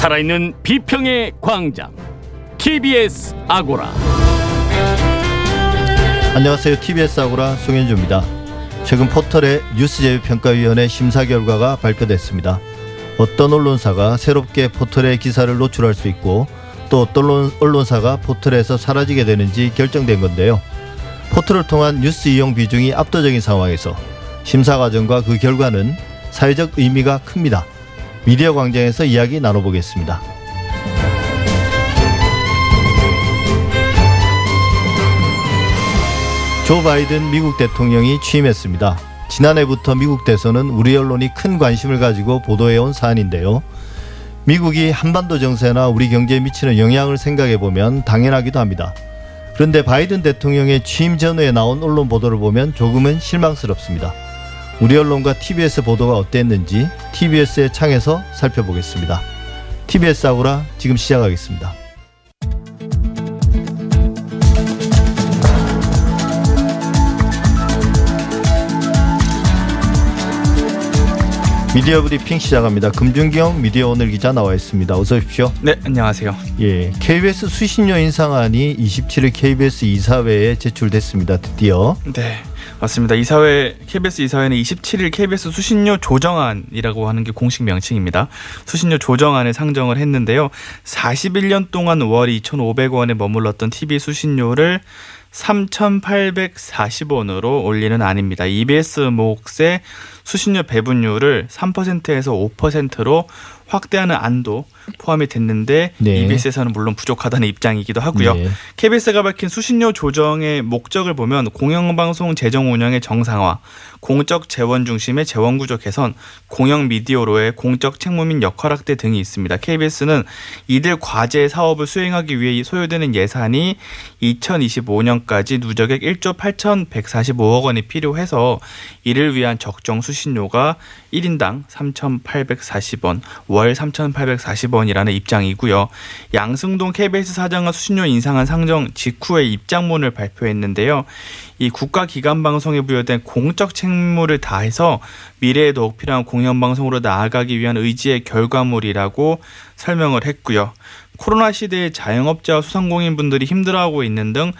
살아있는 비평의 광장 TBS 아고라 안녕하세요. TBS 아고라 송현주입니다. 최근 포털의 뉴스제휴평가위원회 심사 결과가 발표됐습니다. 어떤 언론사가 새롭게 포털의 기사를 노출할 수 있고 또 어떤 언론사가 포털에서 사라지게 되는지 결정된 건데요. 포털을 통한 뉴스 이용 비중이 압도적인 상황에서 심사 과정과 그 결과는 사회적 의미가 큽니다. 미디어 광장에서 이야기 나눠보겠습니다. 조 바이든 미국 대통령이 취임했습니다. 지난해부터 미국 대선은 우리 언론이 큰 관심을 가지고 보도해온 사안인데요. 미국이 한반도 정세나 우리 경제에 미치는 영향을 생각해 보면 당연하기도 합니다. 그런데 바이든 대통령의 취임 전후에 나온 언론 보도를 보면 조금은 실망스럽습니다. 우리 언론과 TBS 보도가 어땠는지 TBS의 창에서 살펴보겠습니다. TBS 아고라 지금 시작하겠습니다. 미디어 브리핑 시작합니다. 금준경 미디어 오늘 기자 나와 있습니다. 어서 오십시오. 네, 안녕하세요. 예, KBS 수신료 인상안이 27일 KBS 이사회에 제출됐습니다. 드디어. 네, 맞습니다. 이사회 KBS 이사회는 27일 KBS 수신료 조정안이라고 하는 게 공식 명칭입니다. 수신료 조정안을 상정을 했는데요. 41년 동안 월 2,500원에 머물렀던 TV 수신료를 3,840원으로 올리는 안입니다. EBS 몫의 수신료 배분율을 3%에서 5%로 확대하는 안도 포함이 됐는데 네. EBS에서는 물론 부족하다는 입장이기도 하고요. 네. KBS가 밝힌 수신료 조정의 목적을 보면 공영방송 재정 운영의 정상화, 공적 재원 중심의 재원 구조 개선, 공영 미디어로의 공적 책무 및 역할 확대 등이 있습니다. KBS는 이들 과제 사업을 수행하기 위해 소요되는 예산이 2025년까지 누적액 1조 8,145억 원이 필요해서 이를 위한 적정 수신료가 1인당 3,840원, 월 3,840원이라는 입장이고요. 양승동 KBS 사장은 수신료 인상안 상정 직후에 입장문을 발표했는데요. 이 국가기관 방송에 부여된 공적 책무를 다해서 미래에 더욱 필요한 공영방송으로 나아가기 위한 의지의 결과물이라고 설명을 했고요. 코로나 시대에 자영업자와 소상공인분들이 힘들어하고 있는 등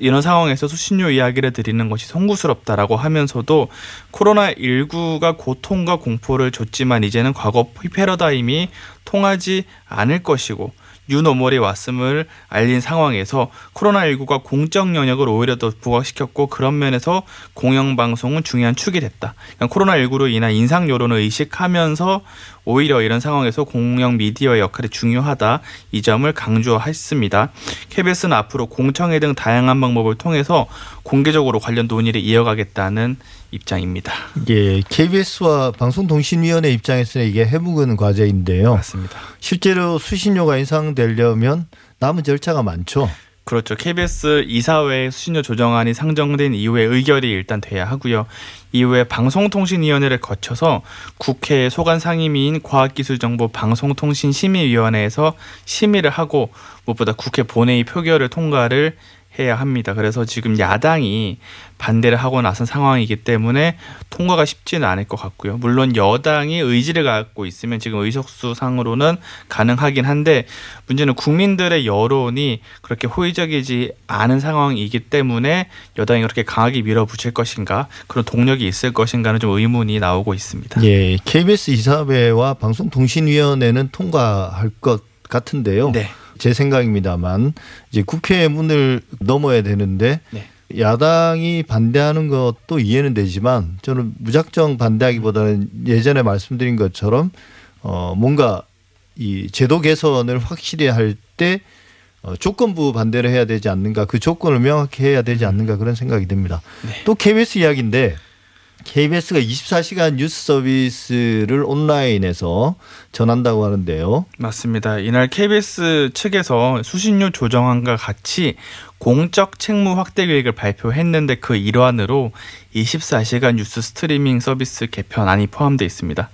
이런 상황에서 수신료 이야기를 드리는 것이 송구스럽다라고 하면서도 코로나 19가 고통과 공포를 줬지만 이제는 과거 패러다임이 통하지 않을 것이고 뉴노멀이 왔음을 알린 상황에서 코로나19가 공적 영역을 오히려 더 부각시켰고 그런 면에서 공영방송은 중요한 축이 됐다. 그러니까 코로나19로 인한 인상 여론을 의식하면서 오히려 이런 상황에서 공영 미디어의 역할이 중요하다. 이 점을 강조했습니다. KBS는 앞으로 공청회 등 다양한 방법을 통해서 공개적으로 관련 논의를 이어가겠다는 입장입니다. 예, KBS와 방송통신위원회 입장에서는 이게 해묵은 과제인데요. 맞습니다. 실제로 수신료가 인상되려면 남은 절차가 많죠. 그렇죠. KBS 이사회 수신료 조정안이 상정된 이후에 의결이 일단 돼야 하고요. 이후에 방송통신위원회를 거쳐서 국회 소관 상임위인 과학기술정보 방송통신심의위원회에서 심의를 하고 무엇보다 국회 본회의 표결을 통과를 해야 합니다. 그래서 지금 야당이 반대를 하고 나선 상황이기 때문에 통과가 쉽지는 않을 것 같고요. 물론 여당이 의지를 갖고 있으면 지금 의석수 상으로는 가능하긴 한데 문제는 국민들의 여론이 그렇게 호의적이지 않은 상황이기 때문에 여당이 그렇게 강하게 밀어붙일 것인가 그런 동력이 있을 것인가는 좀 의문이 나오고 있습니다. 예, KBS 이사회와 방송통신위원회는 통과할 것 같은데요. 네. 제 생각입니다만 이제 국회 문을 넘어야 되는데 네. 야당이 반대하는 것도 이해는 되지만 저는 무작정 반대하기보다는 예전에 말씀드린 것처럼 어 뭔가 이 제도 개선을 확실히 할 때 어, 조건부 반대를 해야 되지 않는가 그 조건을 명확히 해야 되지 않는가 그런 생각이 듭니다. 네. 또 KBS 이야기인데 KBS가 24시간 뉴스 서비스를 온라인에서 전한다고 하는데요. 맞습니다. 이날 KBS 측에서 수신료 조정안과 같이 공적 책무 확대 계획을 발표했는데 그 일환으로 24시간 뉴스 스트리밍 서비스 개편안이 포함되어 있습니다.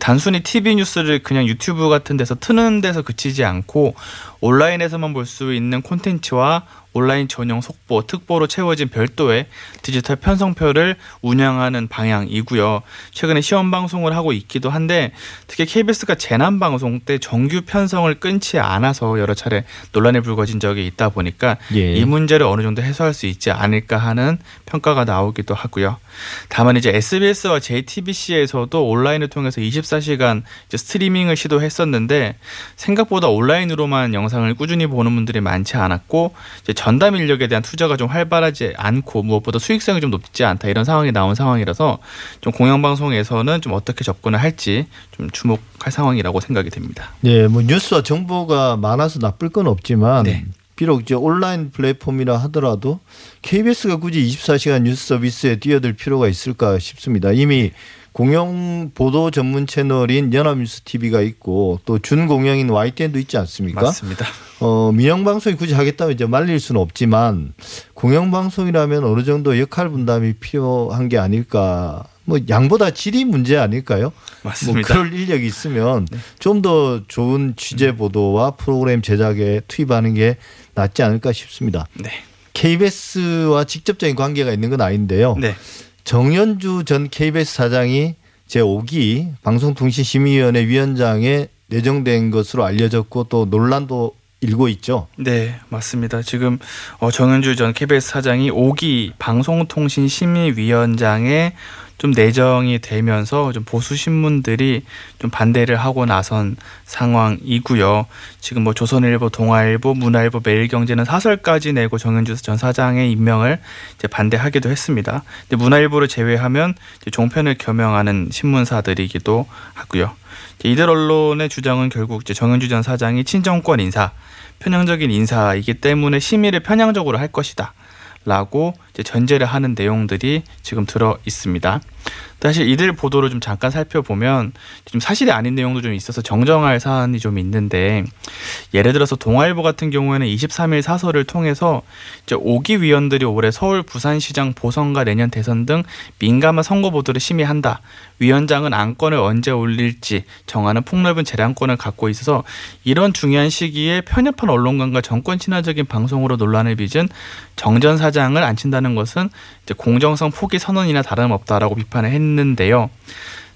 단순히 TV 뉴스를 그냥 유튜브 같은 데서 트는 데서 그치지 않고 온라인에서만 볼 수 있는 콘텐츠와 온라인 전용 속보, 특보로 채워진 별도의 디지털 편성표를 운영하는 방향이고요. 최근에 시험 방송을 하고 있기도 한데 특히 KBS가 재난 방송 때 정규 편성을 끊지 않아서 여러 차례 논란이 불거진 적이 있다 보니까 예. 이 문제를 어느 정도 해소할 수 있지 않을까 하는 평가가 나오기도 하고요. 다만 이제 SBS와 JTBC에서도 온라인을 통해서 24시간 스트리밍을 시도했었는데 생각보다 온라인으로만 영상 을 꾸준히 보는 분들이 많지 않았고 전담 인력에 대한 투자가 좀 활발하지 않고 무엇보다 수익성이 좀 높지 않다 이런 상황이 나온 상황이라서 좀 공영방송에서는 좀 어떻게 접근을 할지 좀 주목할 상황이라고 생각이 됩니다. 네, 뭐 뉴스와 정보가 많아서 나쁠 건 없지만 네. 비록 이제 온라인 플랫폼이라 하더라도 KBS가 굳이 24시간 뉴스 서비스에 뛰어들 필요가 있을까 싶습니다. 이미 공영 보도 전문 채널인 연합뉴스 TV가 있고 또 준공영인 YTN도 있지 않습니까? 맞습니다. 어, 민영 방송이 굳이 하겠다면 이제 말릴 수는 없지만 공영 방송이라면 어느 정도 역할 분담이 필요한 게 아닐까. 뭐 양보다 질이 문제 아닐까요? 뭐 맞습니다. 뭐 그럴 인력이 있으면 네. 좀더 좋은 취재 보도와 프로그램 제작에 투입하는 게 낫지 않을까 싶습니다. 네. KBS와 직접적인 관계가 있는 건 아닌데요. 네. 정현주 전 KBS 사장이 제5기 방송통신심의위원회 위원장에 내정된 것으로 알려졌고 또 논란도 일고 있죠. 네, 맞습니다. 지금 어, 정현주 전 KBS 사장이 5기 방송통신심의위원장에 좀 내정이 되면서 좀 보수 신문들이 좀 반대를 하고 나선 상황이고요. 지금 뭐 조선일보, 동아일보, 문화일보, 매일경제는 사설까지 내고 정현주 전 사장의 임명을 이제 반대하기도 했습니다. 근데 문화일보를 제외하면 종편을 겸용하는 신문사들이기도 하고요. 이들 언론의 주장은 결국 이제 정현주 전 사장이 친정권 인사, 편향적인 인사이기 때문에 심의를 편향적으로 할 것이다. 라고 전제를 하는 내용들이 지금 들어 있습니다. 사실 이들 보도를 좀 잠깐 살펴보면 좀 사실이 아닌 내용도 좀 있어서 정정할 사안이 좀 있는데 예를 들어서 동아일보 같은 경우에는 23일 사설을 통해서 이제 5기 위원들이 올해 서울 부산시장 보선과 내년 대선 등 민감한 선거 보도를 심의한다. 위원장은 안건을 언제 올릴지 정하는 폭넓은 재량권을 갖고 있어서 이런 중요한 시기에 편협한 언론관과 정권 친화적인 방송으로 논란을 빚은 정 전 사장을 앉힌다는 것은 이제 공정성 포기 선언이나 다름없다라고 비판을 했는데 요.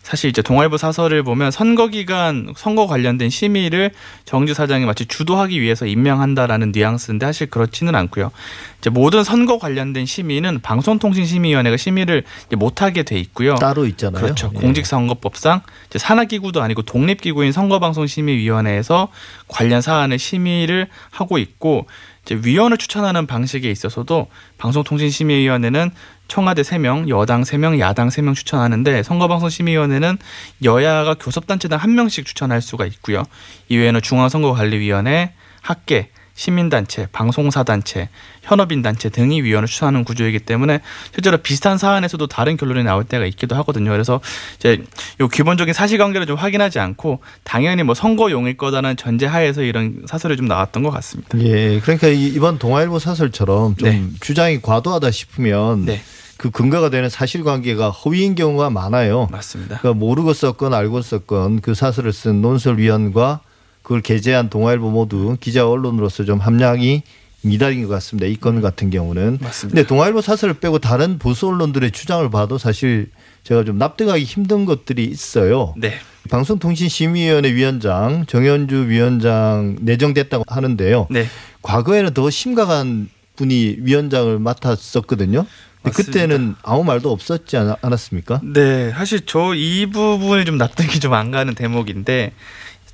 사실 이제 동아일보 사설을 보면 선거 기간 선거 관련된 심의를 정주 사장이 마치 주도하기 위해서 임명한다라는 뉘앙스인데 사실 그렇지는 않고요. 이제 모든 선거 관련된 심의는 방송통신심의위원회가 심의를 못하게 돼 있고요. 따로 있잖아요. 그렇죠. 예. 공직선거법상 이제 산하기구도 아니고 독립기구인 선거방송심의위원회에서 관련 사안을 심의를 하고 있고 이제 위원을 추천하는 방식에 있어서도 방송통신심의위원회는 청와대 3명, 여당 3명, 야당 3명 추천하는데 선거방송심의위원회는 여야가 교섭단체당 1명씩 추천할 수가 있고요. 이외에는 중앙선거관리위원회, 학계, 시민단체, 방송사단체, 현업인단체 등이 위원을 추천하는 구조이기 때문에 실제로 비슷한 사안에서도 다른 결론이 나올 때가 있기도 하거든요. 그래서 이제 요 기본적인 사실관계를 좀 확인하지 않고 당연히 뭐 선거용일 거다는 전제하에서 이런 사설이 좀 나왔던 것 같습니다. 예, 그러니까 이번 동아일보 사설처럼 좀 네. 주장이 과도하다 싶으면 네. 그 근거가 되는 사실관계가 허위인 경우가 많아요. 맞습니다. 그러니까 모르고 썼건 알고 썼건 그 사설을 쓴 논설위원과 그걸 게재한 동아일보 모두 기자 언론으로서 좀 함량이 미달인 것 같습니다. 이 건 같은 경우는. 맞습니다. 근데 동아일보 사설을 빼고 다른 보수 언론들의 주장을 봐도 사실 제가 좀 납득하기 힘든 것들이 있어요. 네. 방송통신심의위원회 위원장 정현주 위원장 내정됐다고 하는데요. 네. 과거에는 더 심각한 분이 위원장을 맡았었거든요. 그때는 아무 말도 없었지 않았습니까? 네, 사실 저 이 부분이 좀 납득이 좀 안 가는 대목인데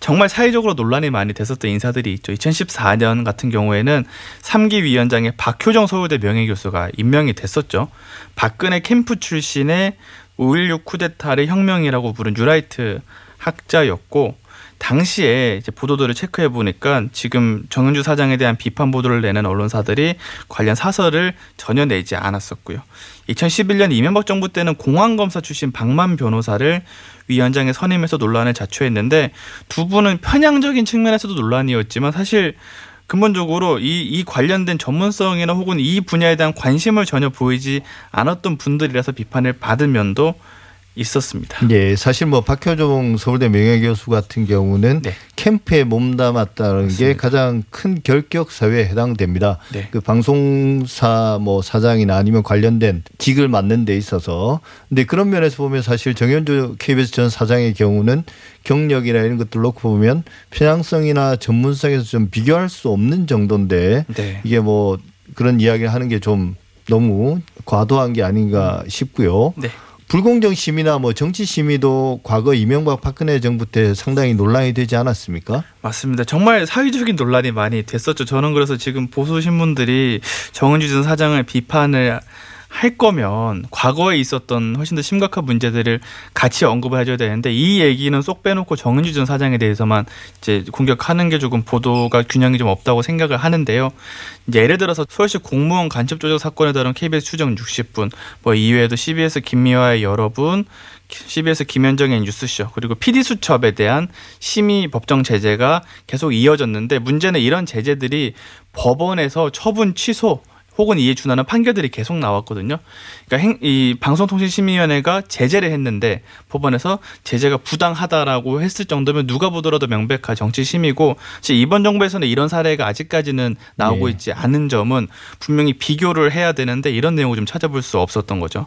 정말 사회적으로 논란이 많이 됐었던 인사들이 있죠. 2014년 같은 경우에는 3기 위원장의 박효정 서울대 명예교수가 임명이 됐었죠. 박근혜 캠프 출신의 5.16 쿠데타를 혁명이라고 부른 뉴라이트 학자였고 당시에 이제 보도들을 체크해 보니까 지금 정은주 사장에 대한 비판 보도를 내는 언론사들이 관련 사설을 전혀 내지 않았었고요. 2011년 이명박 정부 때는 공안검사 출신 박만 변호사를 위원장에 선임해서 논란을 자초했는데 두 분은 편향적인 측면에서도 논란이었지만 사실 근본적으로 이, 이 관련된 전문성이나 혹은 이 분야에 대한 관심을 전혀 보이지 않았던 분들이라서 비판을 받은 면도 있었습니다. 예, 사실 뭐 박효종 서울대 명예교수 같은 경우는 네. 캠프에 몸담았다는 게 맞습니다. 가장 큰 결격 사유에 해당됩니다. 네. 그 방송사 뭐 사장이나 아니면 관련된 직을 맡는 데 있어서 근데 그런 면에서 보면 사실 정현주 KBS 전 사장의 경우는 경력이나 이런 것들 놓고 보면 편향성이나 전문성에서 좀 비교할 수 없는 정도인데 네. 이게 뭐 그런 이야기를 하는 게 좀 너무 과도한 게 아닌가 싶고요. 네. 불공정 심의나 뭐 정치 심의도 과거 이명박 박근혜 정부 때 상당히 논란이 되지 않았습니까? 맞습니다. 정말 사회적인 논란이 많이 됐었죠. 저는 그래서 지금 보수 신문들이 정은주 전 사장을 비판을 할 거면 과거에 있었던 훨씬 더 심각한 문제들을 같이 언급을 해줘야 되는데 이 얘기는 쏙 빼놓고 정은주 전 사장에 대해서만 이제 공격하는 게 조금 보도가 균형이 좀 없다고 생각을 하는데요. 예를 들어서 서울시 공무원 간첩 조작 사건에 따른 KBS 추정 60분, 뭐 이외에도 CBS 김미화의 여러분, CBS 김현정의 뉴스쇼 그리고 PD 수첩에 대한 심의 법정 제재가 계속 이어졌는데 문제는 이런 제재들이 법원에서 처분 취소 혹은 이에 준하는 판결들이 계속 나왔거든요. 그러니까 행, 이 방송통신심의위원회가 제재를 했는데 법원에서 제재가 부당하다라고 했을 정도면 누가 보더라도 명백한 정치 심이고 사실 이번 정부에서는 이런 사례가 아직까지는 나오고 예. 있지 않은 점은 분명히 비교를 해야 되는데 이런 내용을 좀 찾아볼 수 없었던 거죠.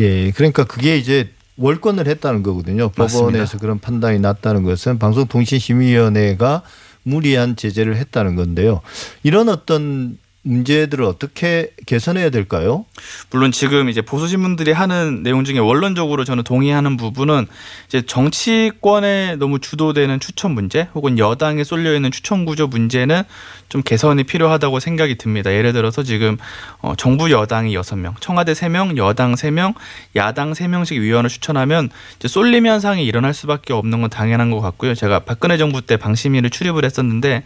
예, 그러니까 그게 이제 월권을 했다는 거거든요. 맞습니다. 법원에서 그런 판단이 났다는 것은 방송통신심의위원회가 무리한 제재를 했다는 건데요. 이런 어떤 문제들을 어떻게 개선해야 될까요? 물론 지금 이제 보수 신문들이 하는 내용 중에 원론적으로 저는 동의하는 부분은 이제 정치권에 너무 주도되는 추천 문제 혹은 여당에 쏠려 있는 추천 구조 문제는 좀 개선이 필요하다고 생각이 듭니다. 예를 들어서 지금 어 정부 여당이 여섯 명 청와대 세명 여당 세명 야당 세명씩 위원을 추천하면 이제 쏠림 현상이 일어날 수밖에 없는 건 당연한 것 같고요. 제가 박근혜 정부 때 방심위를 출입을 했었는데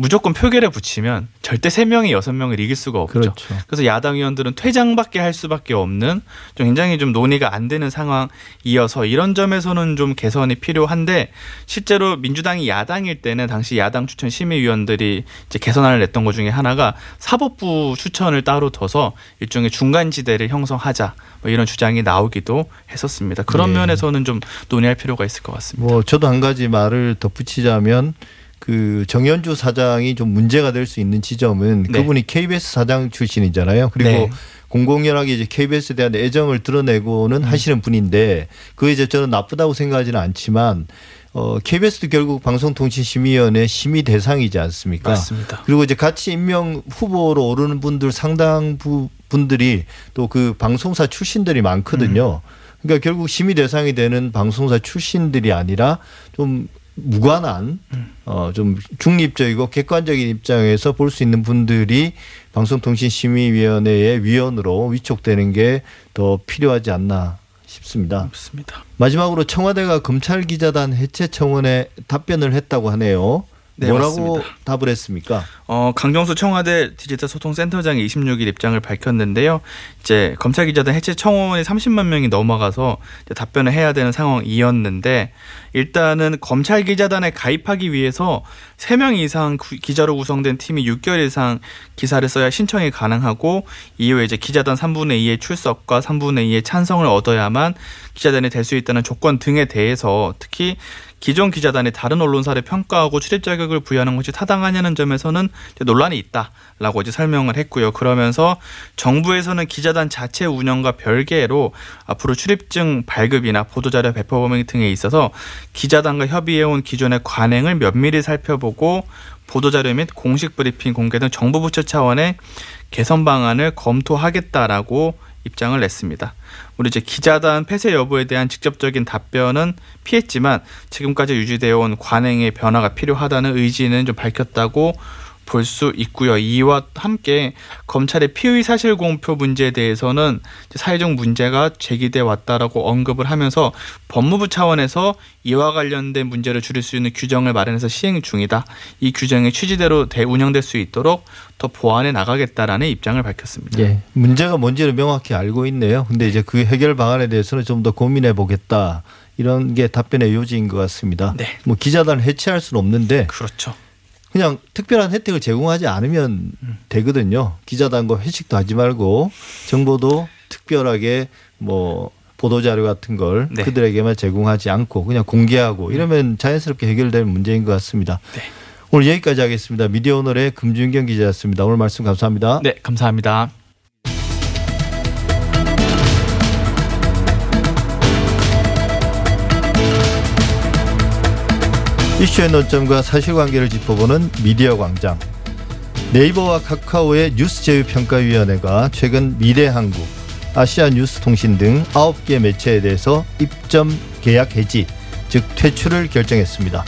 무조건 표결에 붙이면 절대 세명이 여섯 명을 이길 수가 없죠. 그렇죠. 그래서 야당 의원들은 퇴장밖에 할 수밖에 없는 좀 굉장히 좀 논의가 안 되는 상황이어서 이런 점에서는 좀 개선이 필요한데 실제로 민주당이 야당일 때는 당시 야당 추천 심의위원들이 이제 개선안을 냈던 것 중에 하나가 사법부 추천을 따로 둬서 일종의 중간 지대를 형성하자 뭐 이런 주장이 나오기도 했었습니다. 그런 네. 면에서는 좀 논의할 필요가 있을 것 같습니다. 뭐 저도 한 가지 말을 덧붙이자면 그 정현주 사장이 좀 문제가 될 수 있는 지점은 네. 그분이 KBS 사장 출신이잖아요. 그리고 네. 공공연하게 이제 KBS에 대한 애정을 드러내고는 음. 하시는 분인데 그게 이제 저는 나쁘다고 생각하지는 않지만 어 KBS도 결국 방송통신심의위원회 심의 대상이지 않습니까? 맞습니다. 그리고 이제 같이 임명 후보로 오르는 분들 상당 부 분들이 또 그 방송사 출신들이 많거든요. 그러니까 결국 심의 대상이 되는 방송사 출신들이 아니라 좀 무관한 어 좀 중립적이고 객관적인 입장에서 볼 수 있는 분들이 방송통신심의위원회의 위원으로 위촉되는 게 더 필요하지 않나 싶습니다. 맞습니다. 마지막으로 청와대가 검찰 기자단 해체 청원에 답변을 했다고 하네요. 네, 뭐라고 맞습니다. 답을 했습니까? 어, 강정수 청와대 디지털 소통 센터장이 26일 입장을 밝혔는데요. 이제 검찰 기자단 해체 청원이 30만 명이 넘어가서 이제 답변을 해야 되는 상황이었는데 일단은 검찰 기자단에 가입하기 위해서 3명 이상 구- 기자로 구성된 팀이 6개월 이상 기사를 써야 신청이 가능하고 이후에 이제 기자단 3분의 2의 출석과 3분의 2의 찬성을 얻어야만 기자단이 될 수 있다는 조건 등에 대해서 특히 기존 기자단이 다른 언론사를 평가하고 출입 자격을 부여하는 것이 타당하냐는 점에서는 논란이 있다라고 이제 설명을 했고요. 그러면서 정부에서는 기자단 자체 운영과 별개로 앞으로 출입증 발급이나 보도자료 배포 범위 등에 있어서 기자단과 협의해온 기존의 관행을 면밀히 살펴보고 보도자료 및 공식 브리핑 공개 등 정부 부처 차원의 개선 방안을 검토하겠다라고 입장을 냈습니다. 우리 이제 기자단 폐쇄 여부에 대한 직접적인 답변은 피했지만 지금까지 유지되어 온 관행의 변화가 필요하다는 의지는 좀 밝혔다고 볼 수 있고요. 이와 함께 검찰의 피의 사실 공표 문제에 대해서는 사회적 문제가 제기돼 왔다라고 언급을 하면서 법무부 차원에서 이와 관련된 문제를 줄일 수 있는 규정을 마련해서 시행 중이다. 이 규정의 취지대로 대 운영될 수 있도록 더 보완해 나가겠다라는 입장을 밝혔습니다. 예. 문제가 뭔지를 명확히 알고 있네요. 근데 이제 그 해결 방안에 대해서는 좀 더 고민해 보겠다. 이런 게 답변의 요지인 것 같습니다. 네. 뭐 기자단 해체할 수는 없는데 그렇죠. 그냥 특별한 혜택을 제공하지 않으면 되거든요. 기자단과 회식도 하지 말고 정보도 특별하게 뭐 보도 자료 같은 걸 네. 그들에게만 제공하지 않고 그냥 공개하고 이러면 자연스럽게 해결될 문제인 것 같습니다. 네. 오늘 여기까지 하겠습니다. 미디어 오늘의 금준경 기자였습니다. 오늘 말씀 감사합니다. 네, 감사합니다. 이슈의 논점과 사실관계를 짚어보는 미디어 광장. 네이버와 카카오의 뉴스 제휴 평가위원회가 최근 미래한국, 아시아 뉴스 통신 등 9개 매체에 대해서 입점 계약 해지, 즉 퇴출을 결정했습니다.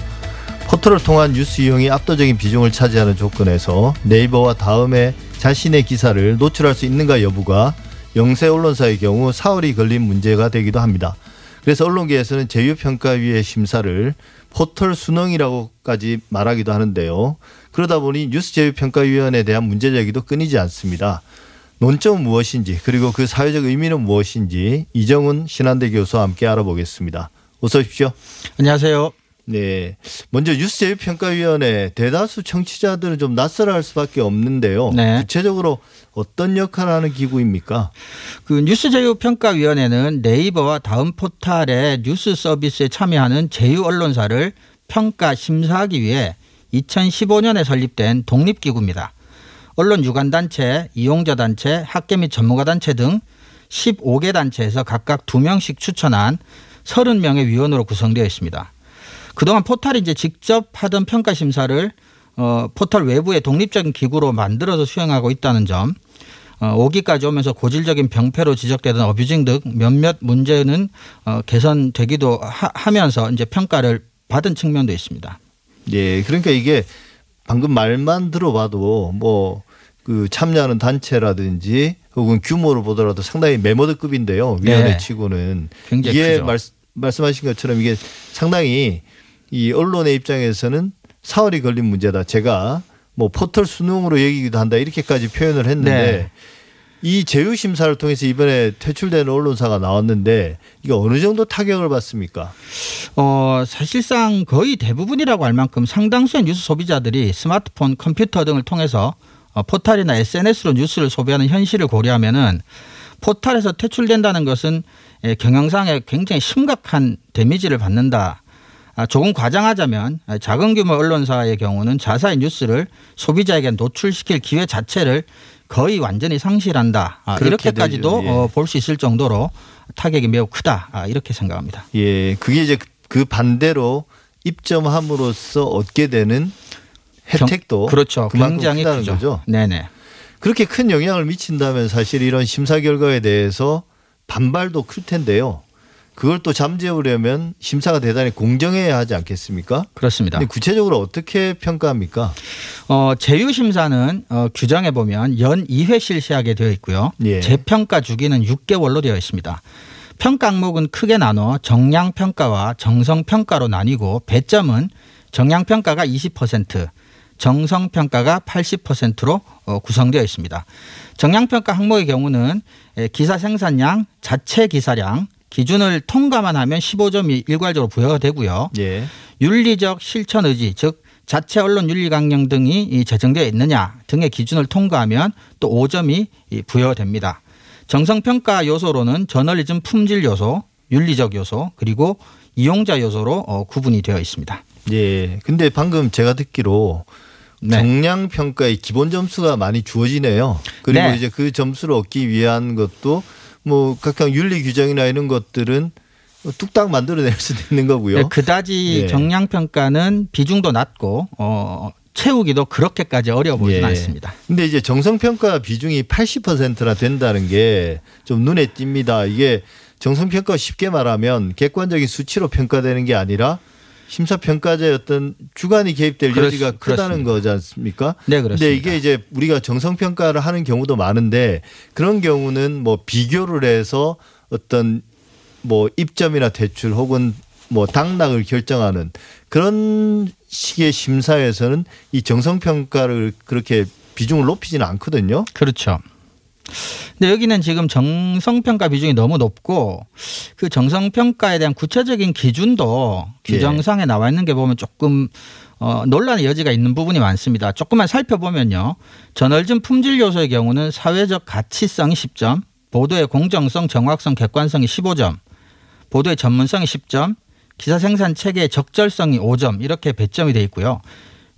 포털을 통한 뉴스 이용이 압도적인 비중을 차지하는 조건에서 네이버와 다음에 자신의 기사를 노출할 수 있는가 여부가 영세 언론사의 경우 사흘이 걸린 문제가 되기도 합니다. 그래서 언론계에서는 제휴평가위의 심사를 포털 수능이라고까지 말하기도 하는데요. 그러다 보니 뉴스 제휴평가위원회에 대한 문제 제기도 끊이지 않습니다. 논점은 무엇인지 그리고 그 사회적 의미는 무엇인지 이정훈 신한대 교수와 함께 알아보겠습니다. 어서 오십시오. 안녕하세요. 네. 먼저 뉴스 제휴평가위원회 대다수 청취자들은 좀 낯설어 할 수밖에 없는데요. 네. 구체적으로 어떤 역할을 하는 기구입니까? 그 뉴스 제휴 평가위원회는 네이버와 다음 포탈의 뉴스 서비스에 참여하는 제휴 언론사를 평가 심사하기 위해 2015년에 설립된 독립 기구입니다. 언론 유관 단체, 이용자 단체, 학계 및 전문가 단체 등 15개 단체에서 각각 2명씩 추천한 30명의 위원으로 구성되어 있습니다. 그동안 포탈이 이제 직접 하던 평가 심사를 어, 포털 외부의 독립적인 기구로 만들어서 수행하고 있다는 점, 어, 5기까지 오면서 고질적인 병폐로 지적되던 어뷰징 등 몇몇 문제는 어, 개선되기도 하, 면서 이제 평가를 받은 측면도 있습니다. 예. 그러니까 이게 방금 말만 들어봐도 뭐 그 참여하는 단체라든지 혹은 규모로 보더라도 상당히 메모드급인데요. 위원회 네. 치고는 굉장히 이게 크죠. 말, 말씀하신 것처럼 이게 상당히 이 언론의 입장에서는 사흘이 걸린 문제다. 제가 뭐 포털 수능으로 얘기기도 한다 이렇게까지 표현을 했는데 네. 이 제휴 심사를 통해서 이번에 퇴출되는 언론사가 나왔는데 이게 어느 정도 타격을 받습니까? 어, 사실상 거의 대부분이라고 할 만큼 상당수의 뉴스 소비자들이 스마트폰, 컴퓨터 등을 통해서 어, 포탈이나 SNS로 뉴스를 소비하는 현실을 고려하면은 포탈에서 퇴출된다는 것은 예, 경영상에 굉장히 심각한 데미지를 받는다. 아, 조금 과장하자면 아, 작은 규모 언론사의 경우는 자사의 뉴스를 소비자에게 노출시킬 기회 자체를 거의 완전히 상실한다. 아, 이렇게까지도. 예. 어, 볼수 있을 정도로 타격이 매우 크다. 아, 이렇게 생각합니다. 예, 그게 이제 그 반대로 입점함으로써 얻게 되는 혜택도 그렇죠. 그만큼 굉장히 크다는 크죠. 거죠. 네네. 그렇게 큰 영향을 미친다면 사실 이런 심사 결과에 대해서 반발도 클 텐데요. 그걸 또 잠재우려면 심사가 대단히 공정해야 하지 않겠습니까? 그렇습니다. 구체적으로 어떻게 평가합니까? 어, 제휴 심사는 어, 규정에 보면 연 2회 실시하게 되어 있고요. 예. 재평가 주기는 6개월로 되어 있습니다. 평가 항목은 크게 나눠 정량 평가와 정성 평가로 나뉘고 배점은 정량 평가가 20%, 정성 평가가 80%로 어, 구성되어 있습니다. 정량 평가 항목의 경우는 에, 기사 생산량, 자체 기사량 기준을 통과만 하면 15점이 일괄적으로 부여가 되고요. 예. 윤리적 실천 의지 즉 자체 언론 윤리 강령 등이 이 제정되어 있느냐 등의 기준을 통과하면 또 5점이 이 부여됩니다. 정성 평가 요소로는 저널리즘 품질 요소, 윤리적 요소 그리고 이용자 요소로 어, 구분이 되어 있습니다. 예. 근데 방금 제가 듣기로 네. 정량 평가의 기본 점수가 많이 주어지네요. 그리고 네. 이제 그 점수를 얻기 위한 것도 뭐 각각 윤리 규정이나 이런 것들은 뚝딱 만들어낼 수도 있는 거고요. 네, 그다지 예. 정량 평가는 비중도 낮고 어, 채우기도 그렇게까지 어려워 보이진 예. 않습니다. 근데 이제 정성 평가 비중이 80%나 된다는 게 좀 눈에 띕니다. 이게 정성 평가 쉽게 말하면 객관적인 수치로 평가되는 게 아니라 심사평가자의 어떤 주관이 개입될 그렇- 여지가 크다는 그렇습니다. 거지 않습니까? 네, 그렇습니다. 근데 이게 이제 우리가 정성평가를 하는 경우도 많은데 그런 경우는 뭐 비교를 해서 어떤 뭐 입점이나 대출 혹은 뭐 당락을 결정하는 그런 식의 심사에서는 이 정성평가를 그렇게 비중을 높이지는 않거든요. 그렇죠. 근데 여기는 지금 정성평가 비중이 너무 높고 그 정성평가에 대한 구체적인 기준도 규정상에 나와 있는 게 보면 조금 어, 논란의 여지가 있는 부분이 많습니다. 조금만 살펴보면요. 저널즘 품질 요소의 경우는 사회적 가치성이 10점, 보도의 공정성, 정확성, 객관성이 15점, 보도의 전문성이 10점, 기사 생산 체계의 적절성이 5점 이렇게 배점이 돼 있고요.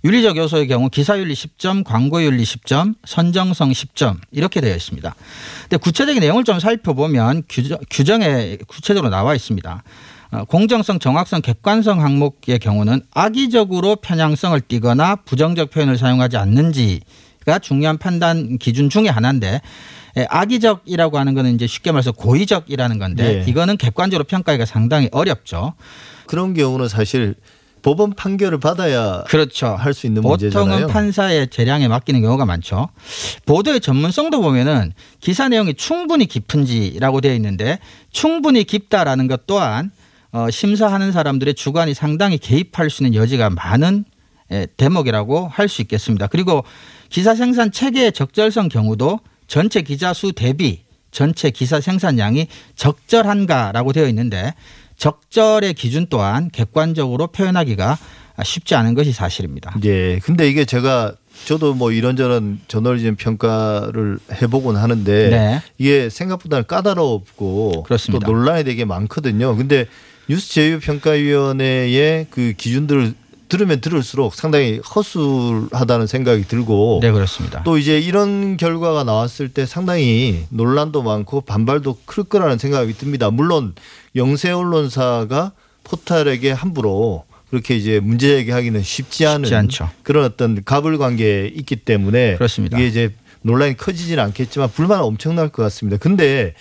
윤리적 요소의 경우 기사윤리 10점, 광고윤리 10점, 선정성 10점 이렇게 되어 있습니다. 근데 구체적인 내용을 좀 살펴보면 규정, 규정에 구체적으로 나와 있습니다. 어, 공정성, 정확성, 객관성 항목의 경우는 악의적으로 편향성을 띠거나 부정적 표현을 사용하지 않는지가 중요한 판단 기준 중에 하나인데 예, 악의적이라고 하는 거는 이제 쉽게 말해서 고의적이라는 건데 네. 이거는 객관적으로 평가하기가 상당히 어렵죠. 그런 경우는 사실 법원 판결을 받아야 그렇죠. 할 수 있는 보통은 문제잖아요. 판사의 재량에 맡기는 경우가 많죠. 보도의 전문성도 보면은 기사 내용이 충분히 깊은지라고 되어 있는데 충분히 깊다라는 것 또한 어, 심사하는 사람들의 주관이 상당히 개입할 수 있는 여지가 많은 예, 대목이라고 할 수 있겠습니다. 그리고 기사 생산 체계의 적절성 경우도 전체 기자 수 대비 전체 기사 생산량이 적절한가라고 되어 있는데 적절의 기준 또한 객관적으로 표현하기가 쉽지 않은 것이 사실입니다. 예. 근데 이게 제가 저도 뭐 이런저런 저널리즘 평가를 해보곤 하는데 네. 이게 생각보다 까다롭고 그렇습니다. 또 논란이 되게 많거든요. 근데 뉴스 제휴 평가위원회의 그 기준들을 들으면 들을수록 상당히 허술하다는 생각이 들고 네, 그렇습니다. 또 이제 이런 결과가 나왔을 때 상당히 논란도 많고 반발도 클 거라는 생각이 듭니다. 물론 영세 언론사가 포탈에게 함부로 그렇게 이제 문제 제기하기는 쉽지 않은 쉽지. 그런 어떤 갑을 관계에 있기 때문에 그렇습니다. 이게 이제 논란이 커지지는 않겠지만 불만은 엄청날 것 같습니다. 근데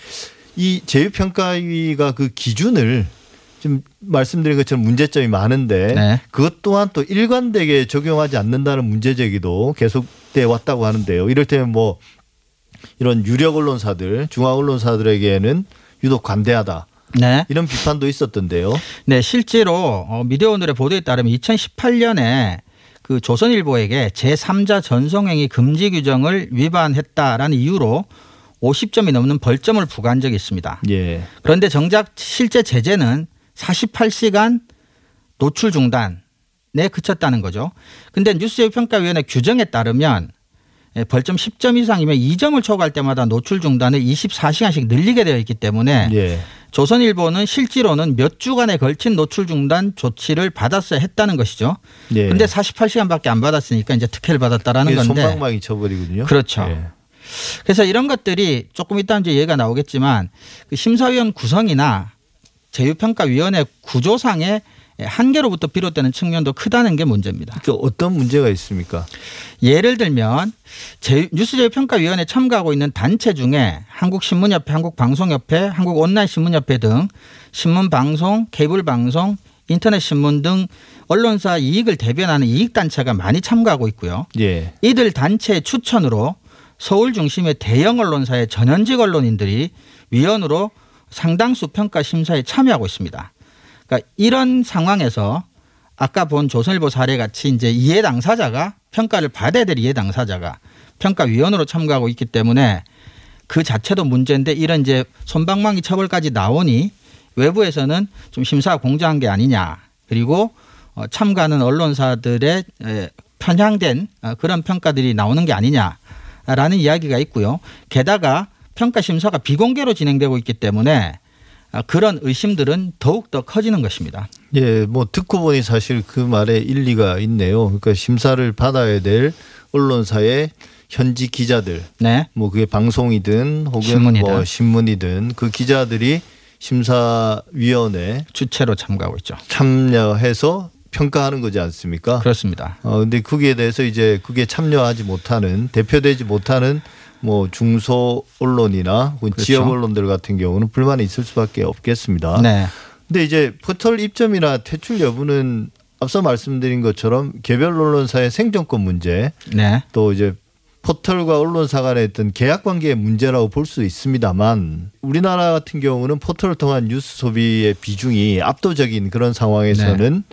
이 제휴평가위가 그 기준을 지금 말씀드린 것처럼 문제점이 많은데 네. 그것 또한 또 일관되게 적용하지 않는다는 문제 제기도 계속돼 왔다고 하는데요. 이를테면 뭐 이런 유력 언론사들, 중앙 언론사들에게는 유독 관대하다. 네. 이런 비판도 있었던데요. 네, 실제로 어, 미디어 오늘의 보도에 따르면 2018년에 그 조선일보에게 제3자 전송행위 금지 규정을 위반했다라는 이유로 50점이 넘는 벌점을 부과한 적이 있습니다. 예. 그런데 정작 실제 제재는 48시간 노출 중단에 그쳤다는 거죠. 근데 뉴스제휴평가위원회 규정에 따르면 예, 벌점 10점 이상이면 2점을 초과할 때마다 노출 중단을 24시간씩 늘리게 되어 있기 때문에 예. 조선일보는 실제로는 몇 주간에 걸친 노출 중단 조치를 받았어야 했다는 것이죠. 예. 근데 48시간밖에 안 받았으니까 이제 특혜를 받았다라는 건데. 손방망이 쳐버리거든요. 그렇죠. 예. 그래서 이런 것들이 조금 이따 이제 얘기가 나오겠지만 그 심사위원 구성이나 제휴평가위원회 구조상의 한계로부터 비롯되는 측면도 크다는 게 문제입니다. 그 어떤 문제가 있습니까? 예를 들면 제- 뉴스제휴평가위원회에 참가하고 있는 단체 중에 한국신문협회, 한국방송협회, 한국온라인신문협회 등 신문방송, 케이블방송, 인터넷신문 등 언론사 이익을 대변하는 이익단체가 많이 참가하고 있고요. 예. 이들 단체의 추천으로 서울 중심의 대형 언론사의 전현직 언론인들이 위원으로 상당수 평가 심사에 참여하고 있습니다. 그러니까 이런 상황에서 아까 본 조선일보 사례 같이 이제 이해 당사자가 평가를 받아야 될 이해 당사자가 평가위원으로 참가하고 있기 때문에 그 자체도 문제인데 이런 이제 손방망이 처벌까지 나오니 외부에서는 좀 심사가 공정한 게 아니냐 그리고 어, 참가하는 언론사들의 에, 편향된 어, 그런 평가들이 나오는 게 아니냐라는 이야기가 있고요. 게다가 평가 심사가 비공개로 진행되고 있기 때문에 아, 그런 의심들은 더욱 더 커지는 것입니다. 예, 뭐 듣고 보니 사실 그 말에 일리가 있네요. 그러니까 심사를 받아야 될 언론사의 현지 기자들, 네. 뭐 그게 방송이든 혹은 신문이든. 뭐 신문이든 그 기자들이 심사위원회 주체로 참가하고 있죠. 참여해서 평가하는 거지 않습니까? 그렇습니다. 어 근데 거기에 대해서 이제 그게 참여하지 못하는 대표되지 못하는 뭐 중소 언론이나 그렇죠. 지역 언론들 같은 경우는 불만이 있을 수밖에 없겠습니다. 네. 근데 이제 포털 입점이나 퇴출 여부는 앞서 말씀드린 것처럼 개별 언론사의 생존권 문제 네. 또 이제 포털과 언론사 간의 어떤 계약 관계의 문제라고 볼 수 있습니다만 우리나라 같은 경우는 포털을 통한 뉴스 소비의 비중이 압도적인 그런 상황에서는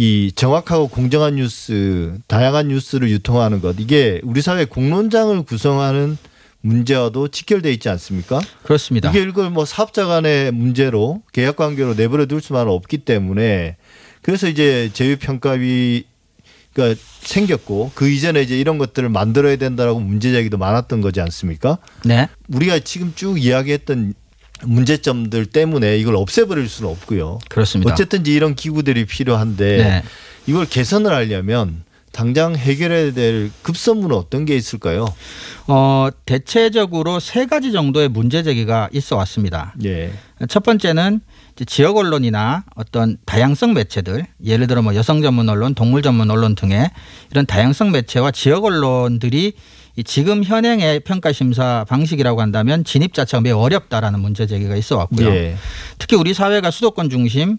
이 정확하고 공정한 뉴스, 다양한 뉴스를 유통하는 것 이게 우리 사회 공론장을 구성하는 문제와도 직결돼 있지 않습니까? 그렇습니다. 이게 이걸 뭐 사업자 간의 문제로 계약 관계로 내버려 둘 수만은 없기 때문에 그래서 이제 제휴 평가위가 그러니까 생겼고 그 이전에 이제 이런 것들을 만들어야 된다라고 문제 제기도 많았던 거지 않습니까? 네. 우리가 지금 쭉 이야기했던 문제점들 때문에 이걸 없애버릴 수는 없고요. 그렇습니다. 어쨌든지 이런 기구들이 필요한데 네. 이걸 개선을 하려면 당장 해결해야 될 급선무는 어떤 게 있을까요? 어, 대체적으로 세 가지 정도의 문제 제기가 있어 왔습니다. 예. 첫 번째는 지역 언론이나 어떤 다양성 매체들, 예를 들어 뭐 여성 전문 언론, 동물 전문 언론 등의 이런 다양성 매체와 지역 언론들이 이 지금 현행의 평가 심사 방식이라고 한다면 진입 자체가 매우 어렵다라는 문제 제기가 있어 왔고요. 예. 특히 우리 사회가 수도권 중심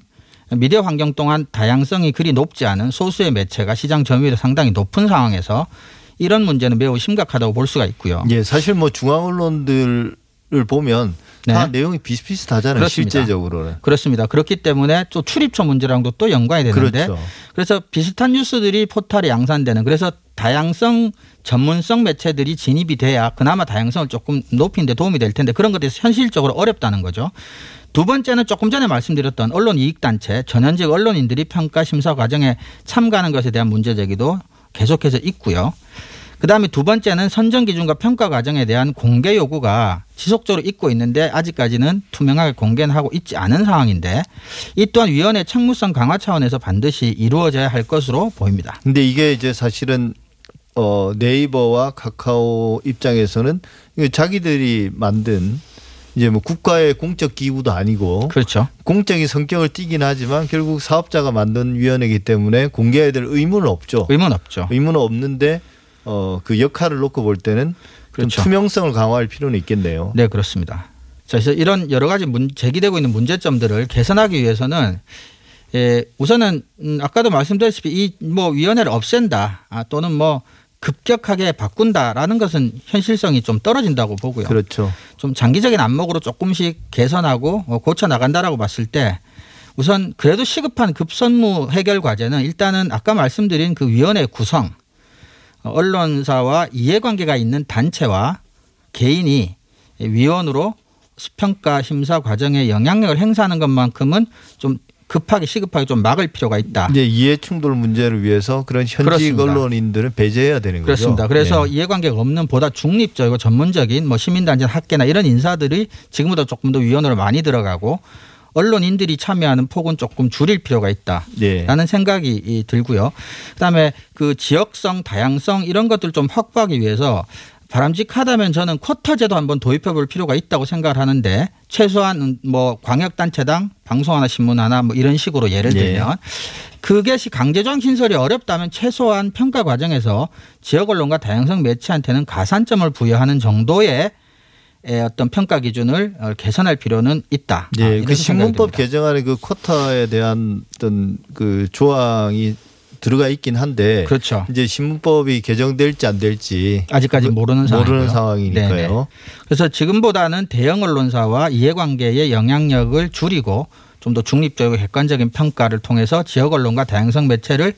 미디어 환경 동안 다양성이 그리 높지 않은 소수의 매체가 시장 점유율이 상당히 높은 상황에서 이런 문제는 매우 심각하다고 볼 수가 있고요. 예, 사실 뭐 중앙 언론들 을 보면 다 네. 내용이 비슷비슷하잖아요. 그렇습니다. 실제적으로는. 그렇습니다. 그렇기 때문에 또 출입처 문제랑도 또 연관이 되는데 그렇죠. 그래서 비슷한 뉴스들이 포털에 양산되는 그래서 다양성 전문성 매체들이 진입이 돼야 그나마 다양성을 조금 높이는 데 도움이 될 텐데 그런 것들이 현실적으로 어렵다는 거죠. 두 번째는 조금 전에 말씀드렸던 언론 이익단체 전현직 언론인들이 평가 심사 과정에 참가하는 것에 대한 문제 제기도 계속해서 있고요. 그다음에 두 번째는 선정 기준과 평가 과정에 대한 공개 요구가 지속적으로 있고 있는데 아직까지는 투명하게 공개는 하고 있지 않은 상황인데 이 또한 위원회 책무성 강화 차원에서 반드시 이루어져야 할 것으로 보입니다. 근데 이게 이제 사실은 어 네이버와 카카오 입장에서는 자기들이 만든 이제 뭐 국가의 공적 기구도 아니고 그렇죠. 공적인 성격을 띠긴 하지만 결국 사업자가 만든 위원회이기 때문에 공개해야 될 의무는 없죠. 의문 없죠. 의무는 없는데 어 그 역할을 놓고 볼 때는 그렇죠. 좀 투명성을 강화할 필요는 있겠네요. 네, 그렇습니다. 자, 그래서 이런 여러 가지 문, 제기되고 있는 문제점들을 개선하기 위해서는 예, 우선은 음, 아까도 말씀드렸다시피 이 뭐 위원회를 없앤다 아, 또는 뭐 급격하게 바꾼다라는 것은 현실성이 좀 떨어진다고 보고요. 그렇죠. 좀 장기적인 안목으로 조금씩 개선하고 어, 고쳐 나간다라고 봤을 때 우선 그래도 시급한 급선무 해결 과제는 일단은 아까 말씀드린 그 위원회 구성 어, 언론사와 이해관계가 있는 단체와 개인이 위원으로 평가 심사 과정에 영향력을 행사하는 것만큼은 좀 급하게 시급하게 좀 막을 필요가 있다. 이제 이해 충돌 문제를 위해서 그런 현직 그렇습니다. 언론인들은 배제해야 되는 그렇습니다. 거죠. 그래서 네. 이해관계가 없는 보다 중립적이고 전문적인 뭐 시민단체 학계나 이런 인사들이 지금보다 조금 더 위원으로 많이 들어가고 언론인들이 참여하는 폭은 조금 줄일 필요가 있다. 네. 라는 생각이 이 들고요. 그다음에 그 지역성, 다양성 이런 것들 좀 확보하기 위해서 바람직하다면 저는 쿼터 제도 한번 도입해 볼 필요가 있다고 생각을 하는데 최소한 뭐 광역 단체당 방송 하나 신문 하나 뭐 이런 식으로 예를 예. 들면 그것이 강제적 신설이 어렵다면 최소한 평가 과정에서 지역 언론과 다양성 매체한테는 가산점을 부여하는 정도의 의 어떤 평가 기준을 어, 개선할 필요는 있다. 아, 예, 그 신문법. 개정안에 그 쿼터에 대한 어떤 그 조항이 들어가 있긴 한데 그렇죠. 이제 신문법이 개정될지 안 될지 아직까지 모르는 상황. 모르는 상황이니까요. 그래서 지금보다는 대형 언론사와 이해관계의 영향력을 줄이고 좀 더 중립적이고 객관적인 평가를 통해서 지역 언론과 다양성 매체를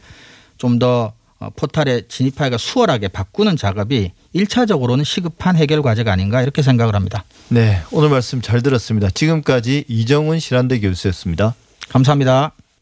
좀더 어, 포탈에 진입하기가 수월하게 바꾸는 작업이 일차적으로는 시급한 해결 과제가 아닌가 이렇게 생각을 합니다. 네, 오늘 말씀 잘 들었습니다. 지금까지 이정훈 실한대 교수였습니다. 감사합니다.